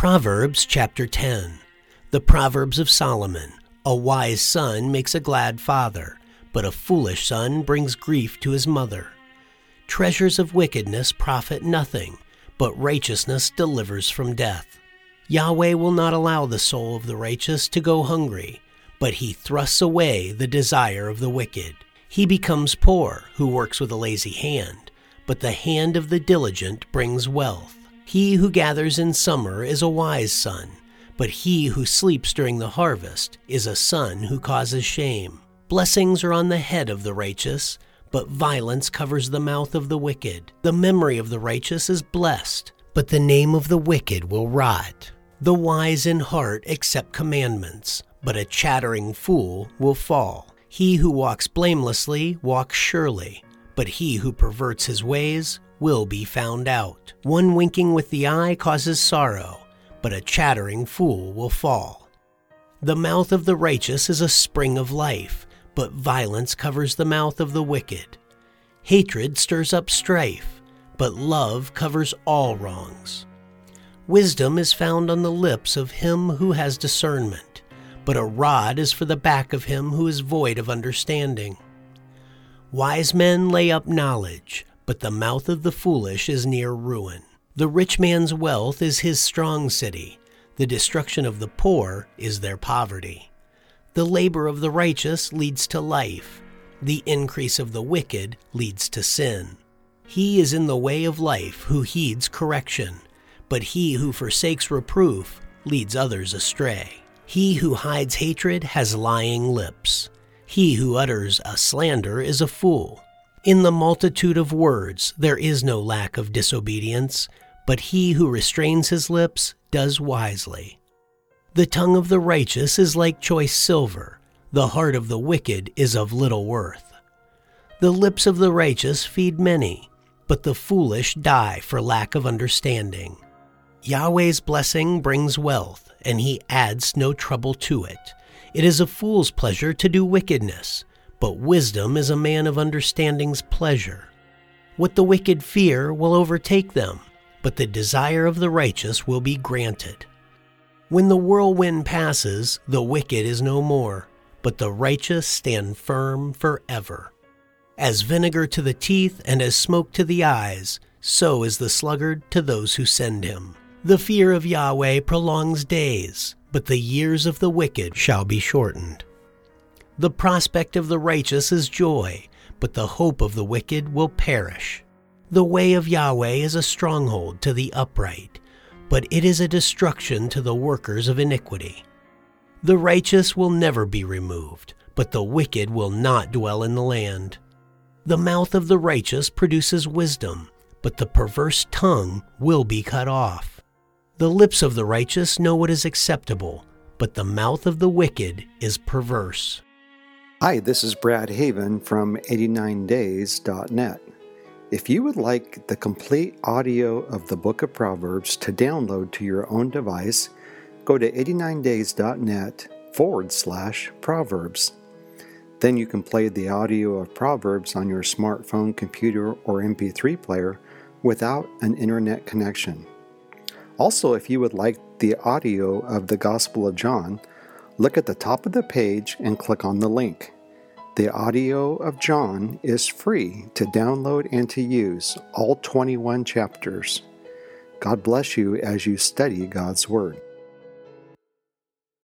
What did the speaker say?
Proverbs chapter 10 The Proverbs of Solomon A wise son makes a glad father, but a foolish son brings grief to his mother. Treasures of wickedness profit nothing, but righteousness delivers from death. Yahweh will not allow the soul of the righteous to go hungry, but he thrusts away the desire of the wicked. He becomes poor who works with a lazy hand, but the hand of the diligent brings wealth. He who gathers in summer is a wise son, but he who sleeps during the harvest is a son who causes shame. Blessings are on the head of the righteous, but violence covers the mouth of the wicked. The memory of the righteous is blessed, but the name of the wicked will rot. The wise in heart accept commandments, but a chattering fool will fall. He who walks blamelessly walks surely, but he who perverts his ways will be found out. One winking with the eye causes sorrow, but a chattering fool will fall. The mouth of the righteous is a spring of life, but violence covers the mouth of the wicked. Hatred stirs up strife, but love covers all wrongs. Wisdom is found on the lips of him who has discernment, but a rod is for the back of him who is void of understanding. Wise men lay up knowledge, but the mouth of the foolish is near ruin. The rich man's wealth is his strong city, the destruction of the poor is their poverty. The labor of the righteous leads to life, the increase of the wicked leads to sin. He is in the way of life who heeds correction, but he who forsakes reproof leads others astray. He who hides hatred has lying lips. He who utters a slander is a fool. In the multitude of words there is no lack of disobedience, but he who restrains his lips does wisely. The tongue of the righteous is like choice silver, the heart of the wicked is of little worth. The lips of the righteous feed many, but the foolish die for lack of understanding. Yahweh's blessing brings wealth, and he adds no trouble to it. It is a fool's pleasure to do wickedness but wisdom is a man of understanding's pleasure. What the wicked fear will overtake them, but the desire of the righteous will be granted. When the whirlwind passes, the wicked is no more, but the righteous stand firm forever. As vinegar to the teeth and as smoke to the eyes, so is the sluggard to those who send him. The fear of Yahweh prolongs days, but the years of the wicked shall be shortened. The prospect of the righteous is joy, but the hope of the wicked will perish. The way of Yahweh is a stronghold to the upright, but it is a destruction to the workers of iniquity. The righteous will never be removed, but the wicked will not dwell in the land. The mouth of the righteous produces wisdom, but the perverse tongue will be cut off. The lips of the righteous know what is acceptable, but the mouth of the wicked is perverse. Hi, this is Brad Haven from 89days.net. If you would like the complete audio of the Book of Proverbs to download to your own device, go to 89days.net forward slash Proverbs. Then you can play the audio of Proverbs on your smartphone, computer, or MP3 player without an internet connection. Also, if you would like the audio of the Gospel of John, look at the top of the page and click on the link. The audio of John is free to download and to use, all 21 chapters. God bless you as you study God's Word.